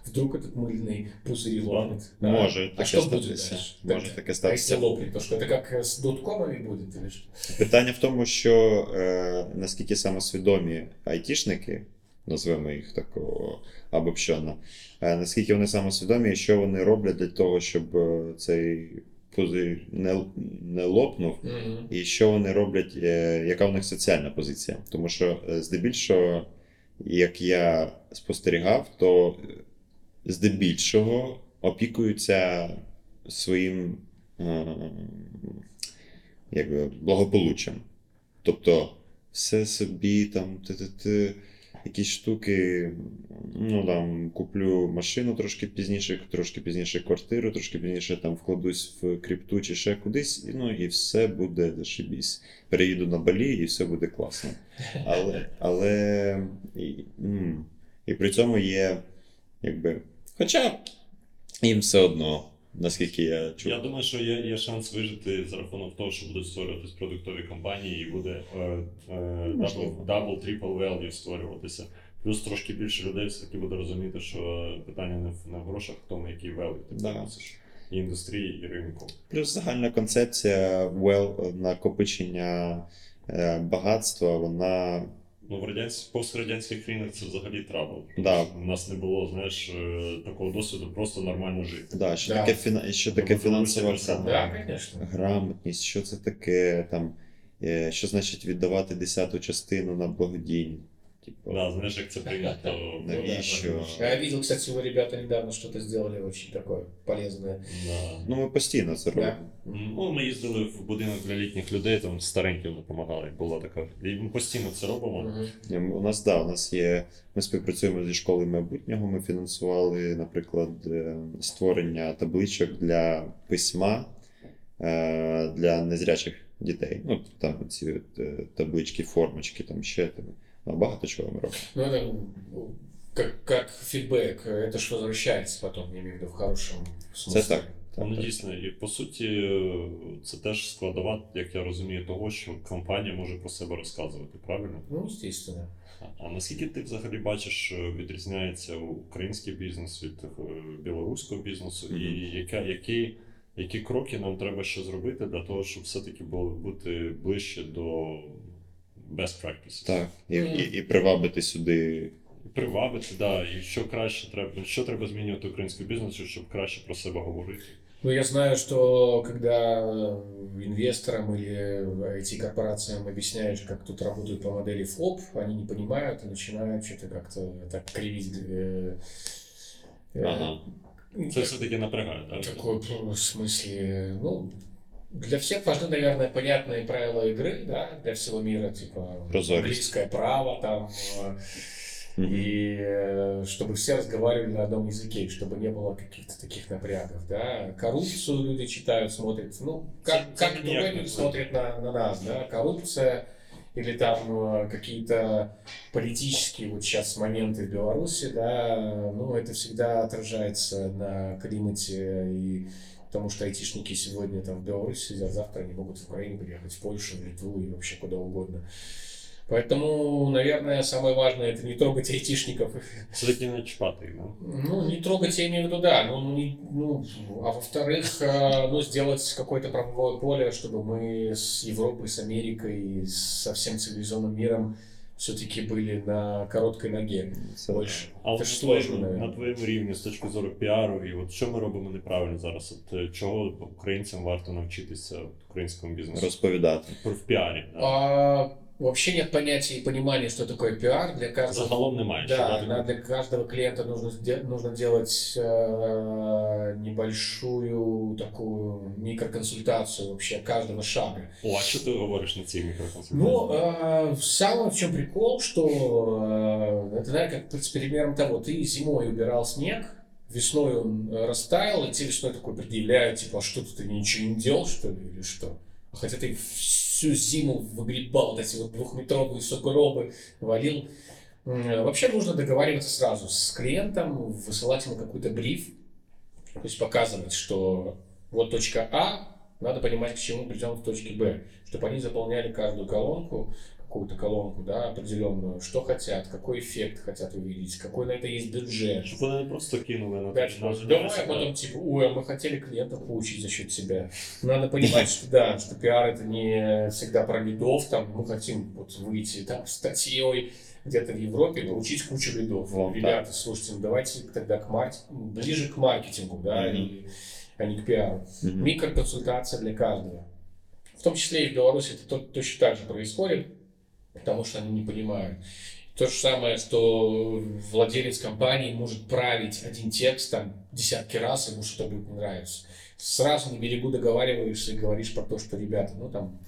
Вдруг этот мыльный пузырь лопнет. Да. Може А таке что будет статися. дальше? Може Так, таке А если статися. лопнет, то что это как с доткомами будет или что? Питання в тому, що е, наскільки самосвідомі айтішники, назвемо їх такого обобщенно, е, наскільки вони самосвідомі і що вони роблять для того, щоб е, цей пузир не, не лопнув, і що вони роблять, е, яка в них соціальна позиція. Тому що е, здебільшого, як я спостерігав, то здебільшого опікуються своїм е, якби, благополуччям. Тобто, все собі там ти-ти-ти, якісь штуки. Ну там куплю машину трошки пізніше, трошки пізніше квартиру, трошки пізніше там вкладусь в крипту чи ще кудись, ну і все буде зашибісь. Переїду на Балі і все буде класно. Але, але і, і при цьому є, якби. Хоча їм все одно, наскільки я чув. Я думаю, що є, є шанс вижити за рахунок того, що будуть створюватись продуктові компанії і буде е, е, double, Можливо. value створюватися. Плюс трошки більше людей все-таки буде розуміти, що питання не в, не в грошах, в тому, який value ти Да. приносиш. І індустрії, і ринку. Плюс загальна концепція well, накопичення е, багатства, вона Ну, в радянських пострадянських країнах це взагалі трабл. Да. У нас не було, знаєш, е, такого досвіду просто нормально жити. да, що Да. таке, фіна... що таке Тому фінансова дуже Да, грамотність, що це таке, там, е, що значить віддавати десяту частину на благодійність. Типу, Да, знаєш, як це прийнято. Навіщо? Я видел, кстати, его ребята недавно что-то сделали очень такое полезное. Да. Ну, ми постійно це робимо. Ну, ми їздили в будинок для літніх людей, там стареньким допомагали. Була така. І ми постійно це робимо. Ні, У нас да, у нас є. Ми співпрацюємо зі школою майбутнього. Ми фінансували, наприклад, е, створення табличок для письма е, для незрячих дітей. Ну, там ці е, таблички, формочки, там ще там. ну, Багато чого ми робимо. Ну, это ну, как, как фидбэк, это ж возвращается потом, я имею в виду, в хорошем смысле. Це так. так, Ну, так. дійсно, і по суті, е, це теж складова, як я розумію, того, що компанія може про себе розказувати, правильно? Ну, естественно. А- А наскільки ти взагалі бачиш, е, відрізняється український бізнес від е, білоруського бізнесу, і Мгм. яка, які, які кроки нам треба ще зробити для того, щоб все-таки було бути ближче до best practices? Так. І, і, і привабити сюди. Привабити, да, і що краще треба, що треба змінювати українському бізнесу, щоб краще про себе говорити. Ну, я знаю, что когда инвесторам или IT-корпорациям объясняешь, как тут работают по модели ФОП, они не понимают и начинают что-то как-то так кривить. э, э, Ага. Це все-таки напрягає, так? Такой, в смысле, ну, для всех важны, наверное, понятные правила игры, да, для всего мира, типа Прозорість. английское право, там, э, и э, чтобы все разговаривали на одном языке, чтобы не было каких-то таких напрягов, да. Коррупцию люди читают, смотрят, ну, как, как другие люди смотрят на, на нас, да, коррупция или там э, какие-то политические вот сейчас моменты в Беларуси, да, ну, это всегда отражается на климате и потому что айтишники сегодня там в Беларуси сидят, завтра они могут в Украину приехать, в Польшу, в Литву и вообще куда угодно. Поэтому, наверное, самое важное это не трогать айтишников. Все-таки їх, да? Ну, не трогать, я имею в виду, да. Ну, ну, не- ну, а во-вторых, э, ну, сделать какое-то правовое поле, чтобы мы с Европой, с Америкой, со всем цивилизованным миром все-таки были на короткой ноге. Це, Больше. А Це ж на твоєму, сложно, наверное. на твоєму рівні з точки зору піару, і от що ми робимо неправильно зараз? От е, чого українцям варто навчитися от, українському бізнесу? розповідати. Про в піарі. Да. А, вообще нет понятия и понимания, что такое пиар для каждого. Загалом немає. ще, Да, да, на- для каждого клиента нужно, сде- нужно делать э, небольшую такую микроконсультацию вообще каждого шага. О, а що ти говориш на цій мікроконсультації? Ну, э, в самом в чем прикол, что э, это, наверное, как с примером того, ты зимой убирал снег, весной он э, растаял, и тебе весной такой предъявляют, типа, а что ты, ты ничего не делал, что ли, или что? хотя ты всю зиму выгребал вот эти вот двухметровые сугробы, валил. Вообще нужно договариваться сразу с клиентом, высылать ему какой-то бриф, то есть показывать, что вот точка А, надо понимать, к чему придем в точке Б, чтобы они заполняли каждую колонку, какую-то колонку, да, определенную, что хотят, какой эффект хотят увидеть, какой на это есть бюджет. Вони не просто кинули на Дальше, на давай, а потом типа, ой, а мы хотели клиентов получить за счет себя. Надо понимать, что да, что пиар это не всегда про лидов, там мы хотим вот выйти там статьей где-то в Европе, получить кучу лидов. Вот Ребята, слушайте, ну давайте тогда к марк... ближе к маркетингу, да, и- а не к пиару. Микроконсультация для каждого. В том числе и в Беларуси это то- точно так же происходит, потому что они не понимают. То же самое, что владелец компании может править один текст там десятки раз, ему что-то будет не нравиться. Сразу на берегу договариваешься и говоришь про то, что, ребята, ну там,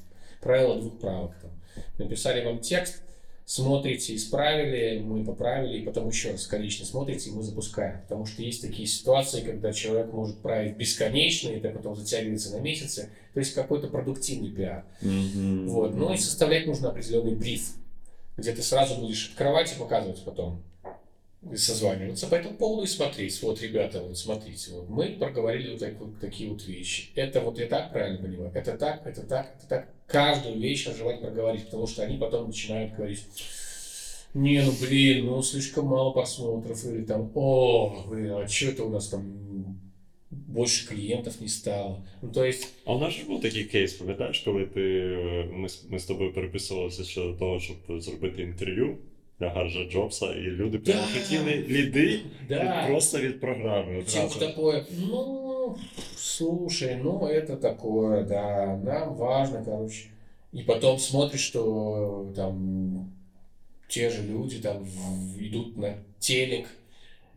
правило двух правок. Там. Написали вам текст, смотрите, исправили, мы поправили, и потом еще раз вторично смотрите, и мы запускаем. Потому что есть такие ситуации, когда человек может править бесконечно, и это потом затягивается на месяцы. То есть какой-то продуктивный пиар. Мгм. Вот. Ну и составлять нужно определенный бриф, где ты сразу будешь открывать и показывать потом. И созваниваться по этому поводу и смотреть. Вот, ребята, вот смотрите, вот мы проговорили вот, так- вот такие вот вещи. Это вот я так правильно понимаю? Это так, это так, это так Каждую вещь желательно проговорить, потому что они потом начинают говорить, не, ну блин, ну слишком мало просмотров, или там, о, блин, а что это у нас там больше клиентов не стало. Ну, то есть, А у нас ж був такий кейс, пам'ятаєш, коли ти, е, ми, з- ми з тобою переписувалися щодо того, щоб зробити інтерв'ю для Гарджа Джобса, і люди прямо Да. хотіли ліди да. просто від програми. Типа одразу. такое, ну, слушай, ну это такое, да, нам важно, короче. И потом смотришь, что там те же люди там идут на телек,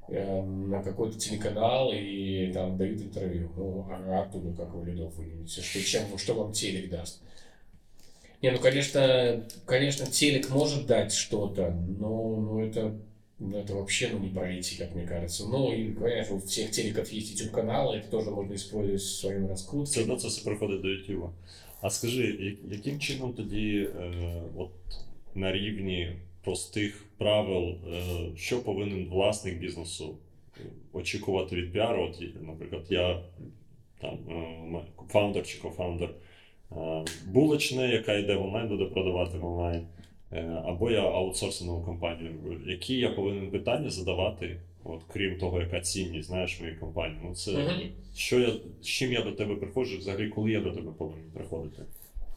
э, на какой-то телеканал и там дают интервью. Ну, а оттуда как вы лидов вынесете? Что, чем, что вам телек даст? Не, ну, конечно, конечно, телек может дать что-то, но, но это, ну, это вообще ну, не пройти, как мне кажется. Ну, и, конечно, у всех телеков есть YouTube-каналы, это тоже можно использовать в своем Все раскрутке. одно це все приходить до Ютуба. А скажи, я- яким чином тоді, е, от на рівні простих правил, е, що повинен власник бізнесу е, очікувати від піару? От, є- наприклад, я там е, м- фаундер чи кофаундер е, булочне, яка йде в онлайн, буде продавати в онлайн, е, або я аутсорсингову компанію. Які я повинен питання задавати, от, крім того, яка цінність знаєш моєї компанії? Ну, це Мгм. що я, з чим я до тебе приходжу, взагалі, коли я до тебе повинен приходити?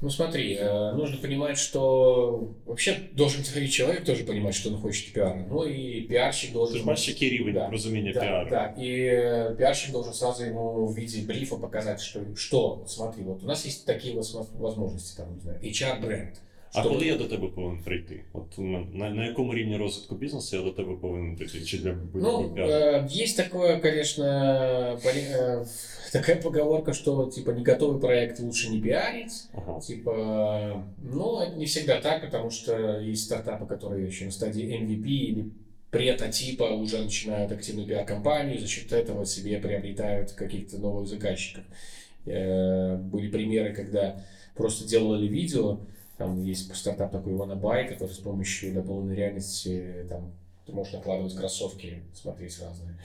Ну, смотри, э, нужно понимать, что вообще должен говорить человек тоже понимать, что он хочет пиара. Ну, и пиарщик должен... Ти ж бачиш, який рівень Да, розуміння Да, піару. да, и э, пиарщик должен сразу ему в виде брифа показать, что, что, вот смотри, вот у нас есть такие воз- возможности, там, не знаю, HR-бренд. А Что коли вот- я до тебе повинен прийти? От у мене- на, на якому рівні розвитку бізнесу я до тебе повинен прийти? Чи для будь-якого Ну, піару? э, есть такое, конечно, поли- э, такая поговорка, что, типа, не готовый проект лучше не пиарить. Ага. Типа, ну, это не всегда так, потому что есть стартапы, которые еще на стадии MVP или прототипа уже начинают активную пиар-компанию, за счет этого себе приобретают каких-то новых заказчиков. Э, Были примеры, когда просто делали видео, там есть стартап такой Wannabuy, который с помощью дополненной реальности, там, ты можешь накладывать кроссовки, смотреть разные.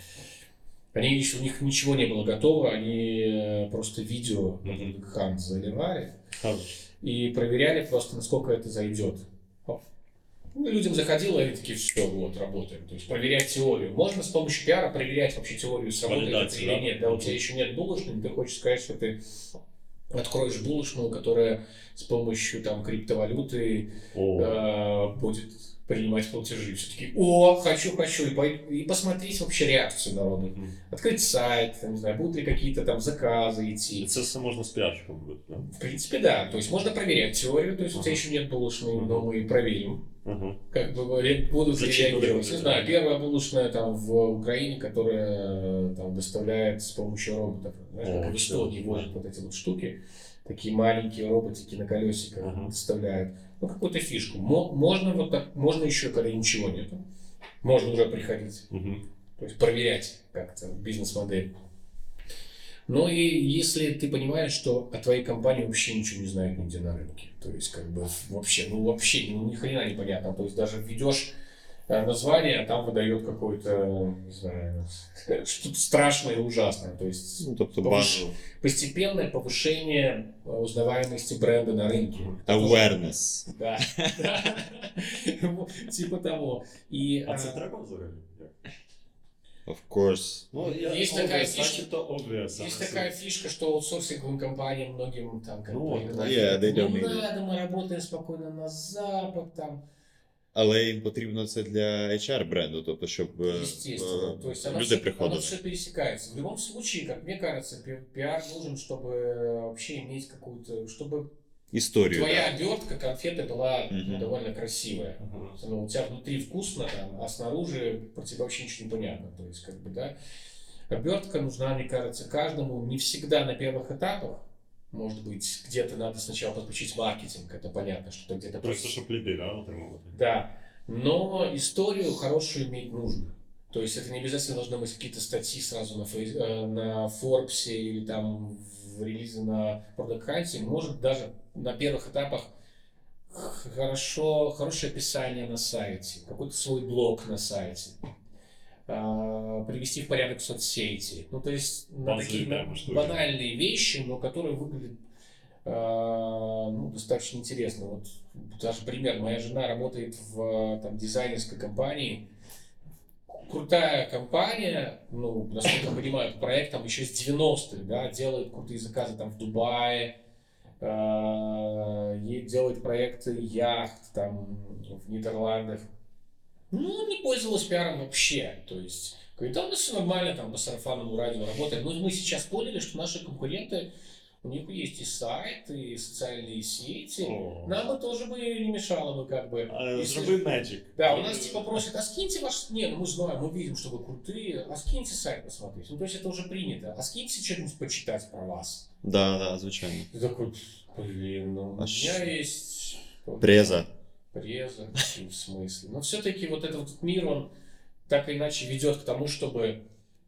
Они еще, у них ничего не было готово, они э, просто видео на Мгм. Hunt заливали, и проверяли просто, насколько это зайдет. Ну, людям заходило, и они такие, все, вот, работаем. То есть проверять теорию. Можно с помощью пиара проверять вообще теорию, сработает это или да? нет. Да, у тебя еще нет булочной, ты хочешь сказать, что ты откроешь булочную, которая с помощью там криптовалюты э, будет принимать платежи. Все таки о, хочу, хочу. И, пой- и посмотреть вообще реакцию народа. мгм. Открыть сайт, там, не знаю, будут ли какие-то там заказы идти. все можна з піарщиком робити, так? В принципе, да. То есть можно проверять теорию, то есть у тебя еще нет булочной, Ага. но мы проверим. Ага. Как бы будут ли Зачем реагировать. это? Не знаю, первая булочная там в Украине, которая э, там доставляет с помощью роботов. Знаешь, О, как в Эстонии да. возят вот эти вот штуки. Такие маленькие роботики на колесиках Ага. доставляют. Ну, какую-то фишку. Мо- можно вот так, можно еще, когда ничего нету. Можно уже приходить. Мгм. То есть проверять как-то бизнес-модель. Но и если ты понимаешь, что о твоей компании вообще ничего не знают нигде на рынке, то есть как бы вообще, ну вообще ну, ни хрена непонятно, то есть даже введешь э, название, а там выдает какое-то, не знаю, что-то страшное и ужасное, то есть Ну, тобто повыш- постепенное повышение э, узнаваемости бренда на рынке. Awareness. Да, типа того. И А це а, треба взагалі? Of course. Ну, я, Есть такая то obvious. Есть такая фишка, что аутсорсинговым компаниям многим там как Ну, yeah, they don't не need it». надо, мы работаем спокойно на Запад, там, Але їм потрібно це для HR бренду, тобто, щоб е, естественно. е, То есть оно люди все, оно приходили. все пересекается. В любом случае, как мне кажется, пи- пиар нужен, чтобы вообще иметь какую-то, чтобы Історію. твоя да. обертка конфеты была ну, Мгм. довольно красивая. Ну, у тебя внутри вкусно, там, а снаружи про тебя вообще ничего не понятно. То есть, как бы, да, обертка нужна, мне кажется, каждому не всегда на первых этапах. может быть, где-то надо сначала подключить маркетинг, это понятно, что-то где-то Просто щоб ліди, да, отримувати. Да, но историю хорошую иметь нужно. То есть это не обязательно должны быть какие-то статьи сразу на, фейс- э, на Forbes или там в релизе на Product Hunt. Может даже на первых этапах хорошо, хорошее описание на сайте, какой-то свой блог на сайте, привести в порядок соцсети. Ну, то есть на такие прямо штуки. банальные вещи, но которые выглядят а, ну, достаточно интересно. Вот даже пример. Моя жена работает в там, дизайнерской компании. Крутая компания, ну, насколько я понимаю, проект там еще с 90-х, да, делает крутые заказы там в Дубае, а, ей делает проекты яхт там в Нидерландах. Ну, не пользовалась пиаром вообще. То есть, говорит, да, у нас все нормально, там по сарафанному радио работает. Но мы сейчас поняли, что наши конкуренты, у них есть и сайт, и социальные сети. О. Нам бы тоже бы не мешало бы как бы. А, если- Зроби Magic. Да, у нас типа просят, а скиньте ваш... Не, ну мы знаем, мы видим, что вы крутые, а скиньте сайт посмотреть. Ну, то есть это уже принято. А скиньте что-нибудь почитать про вас. Да, да, звичайно. Ты такой, блин, ну у А меня ш- есть... Преза. Преза, в смысле. Но все-таки вот этот мир, он так или иначе ведет к тому, чтобы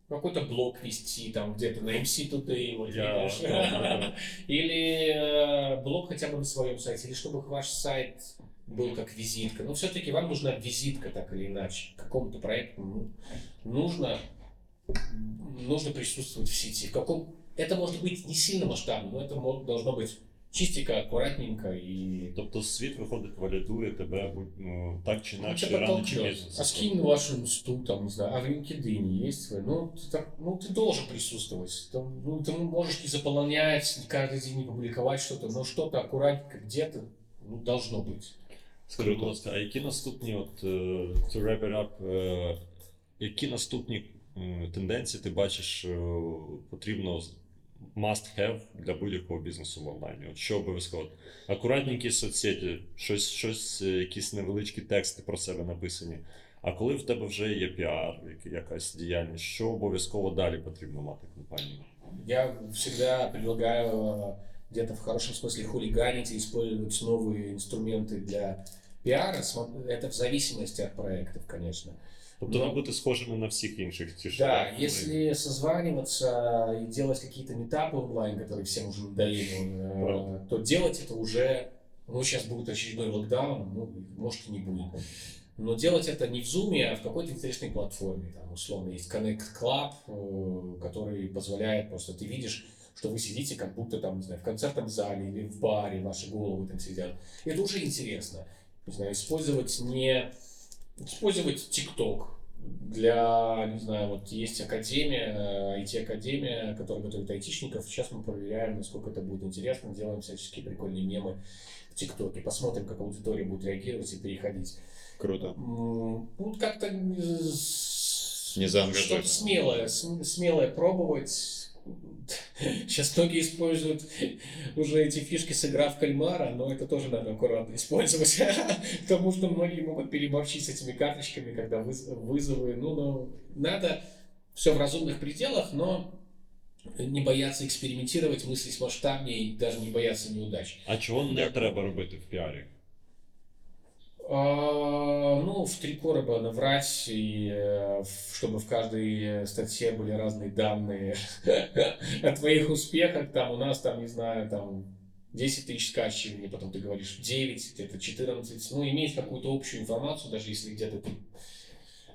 какой-то блог вести там где-то на MC Today, вот видишь. Или э, блог хотя бы на своем сайте, или чтобы ваш сайт был как визитка. Но все-таки вам нужна визитка так или иначе. Какому-то проекту ну, нужно, нужно присутствовать в сети. В каком... Это может быть не сильно масштабно, но это должно быть чистенько, аккуратненько и Тобто світ виходить, валідує тебе будь- ну, так чи Ну, інакше, тебя рано чи подтолкнет. пізно. А скинь на вашу инсту, там, не знаю, а в LinkedIn есть вы. Ну, ты, так, ну, ты должен присутствовать. Там, ну, ты можешь не заполнять, не каждый день не публиковать что-то, но что-то аккуратненько где-то ну, должно быть. Скажи, будь ласка, а які наступні, от, е, to wrap it up, е, які наступні е, тенденції ти бачиш е, потрібно з- must have для будь-якого бізнесу в онлайні? От що обов'язково? Акуратненькі соцсеті, щось, щось, е, якісь невеличкі тексти про себе написані. А коли в тебе вже є піар, як- якась діяльність, що обов'язково далі потрібно мати компанії? Я всегда предлагаю э, где-то в хорошем смысле хулиганить и использовать новые инструменты для пиара. Смо- Это в зависимости от проектов, конечно. Тобто Ну, не бути схожими на всіх інших ті ж. Да, так, если созваниваться и делать какие-то метапы онлайн, которые всем уже надоели, э, Правда. то делать это уже, ну, сейчас будет очередной локдаун, ну, может и не будет. Но делать это не в Zoom, а в какой-то интересной платформе. Там, условно, есть Connect Club, э, который позволяет просто, ты видишь, что вы сидите как будто там, не знаю, в концертном зале или в баре, ваши головы там сидят. И это уже интересно. Не знаю, использовать не... Использовать TikTok для, не знаю, вот есть академия, э, IT-академия, которая готовит айтишников. Сейчас мы проверяем, насколько это будет интересно, делаем всяческие прикольные мемы в ТикТоке, посмотрим, как аудитория будет реагировать и переходить. Круто. Ну, как-то э, Не что-то смелое, см- смелое пробовать. Сейчас многие используют уже эти фишки с игра в кальмара, но это тоже надо аккуратно использовать, потому что многие могут переборщить с этими карточками, когда выз- вызовы. Ну, ну, надо все в разумных пределах, но не бояться экспериментировать, мыслить масштабнее и даже не бояться неудач. А чого не треба робити в піарі? А, ну, в три короба наврать, и э, чтобы в каждой статье были разные данные о твоих успехах. Там у нас, там, не знаю, там 10 тысяч скачиваний, потом ты говоришь 9, где-то 14. Ну, иметь какую-то общую информацию, даже если где-то ты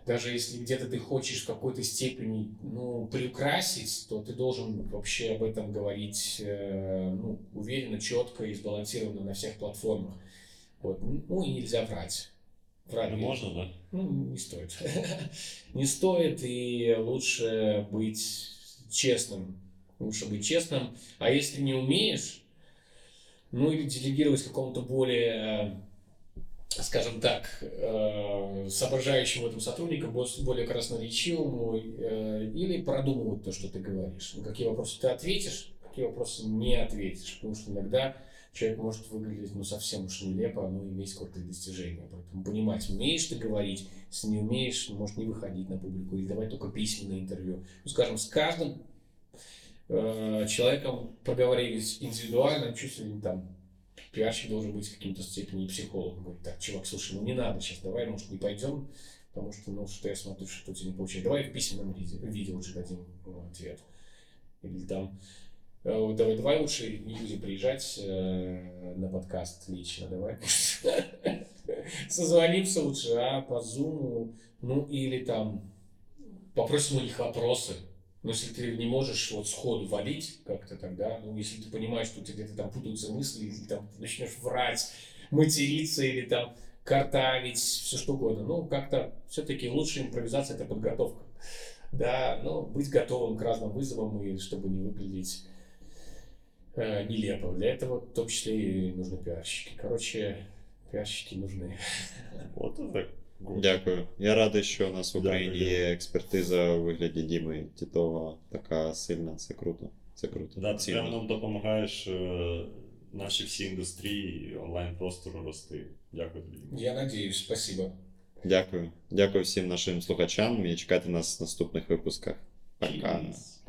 даже если где-то ты хочешь в какой-то степени ну, приукрасить, то ты должен вообще об этом говорить э, ну, уверенно, четко и сбалансированно на всех платформах. Вот. Ну и нельзя врать. Врать Ну, можно, да? Ну, не стоит. Не стоит, и лучше быть честным. Лучше быть честным. А если не умеешь, ну или делегировать какому-то более, э, скажем так, э, соображающему в этом сотруднику, бос- более красноречивому, э, или продумывать то, что ты говоришь. На какие вопросы ты ответишь, какие вопросы не ответишь. Потому что иногда человек может выглядеть ну, совсем уж нелепо, но иметь какое-то достижение. Поэтому понимать, умеешь ты говорить, если не умеешь, может не выходить на публику или давать только письменное интервью. Ну, скажем, с каждым э, человеком проговорились индивидуально, ну, там, пиарщик должен быть в каким-то степени психологом. Говорит, так, чувак, слушай, ну не надо сейчас, давай, может, не пойдем, потому что, ну, что я смотрю, что у тебя не получается. Давай в письменном виде, виде лучше дадим ну, ответ. Или там, давай, давай лучше не приезжать э, на подкаст лично, давай. Созвонимся лучше, а по зуму, ну или там попросим у них вопросы. Но если ты не можешь вот сходу валить как-то тогда, ну если ты понимаешь, что у тебя где-то там путаются мысли, или там начнешь врать, материться или там картавить, все что угодно, ну как-то все-таки лучшая импровизация это подготовка. Да, ну быть готовым к разным вызовам и чтобы не выглядеть э, нелепо. Для этого в том числе и нужны пиарщики. Короче, пиарщики нужны. От так. Дякую. Я радий, що у нас в Дякую, Україні є експертиза у вигляді Діми Тітова така сильна. Це круто. Це круто. Да, ти Цінно. прямо нам допомагаєш е, нашій всій індустрії онлайн-простору рости. Дякую тобі. Я надеюсь, спасибо. Дякую. Дякую всім нашим слухачам і чекайте нас в наступних випусках. Пока. Cheers.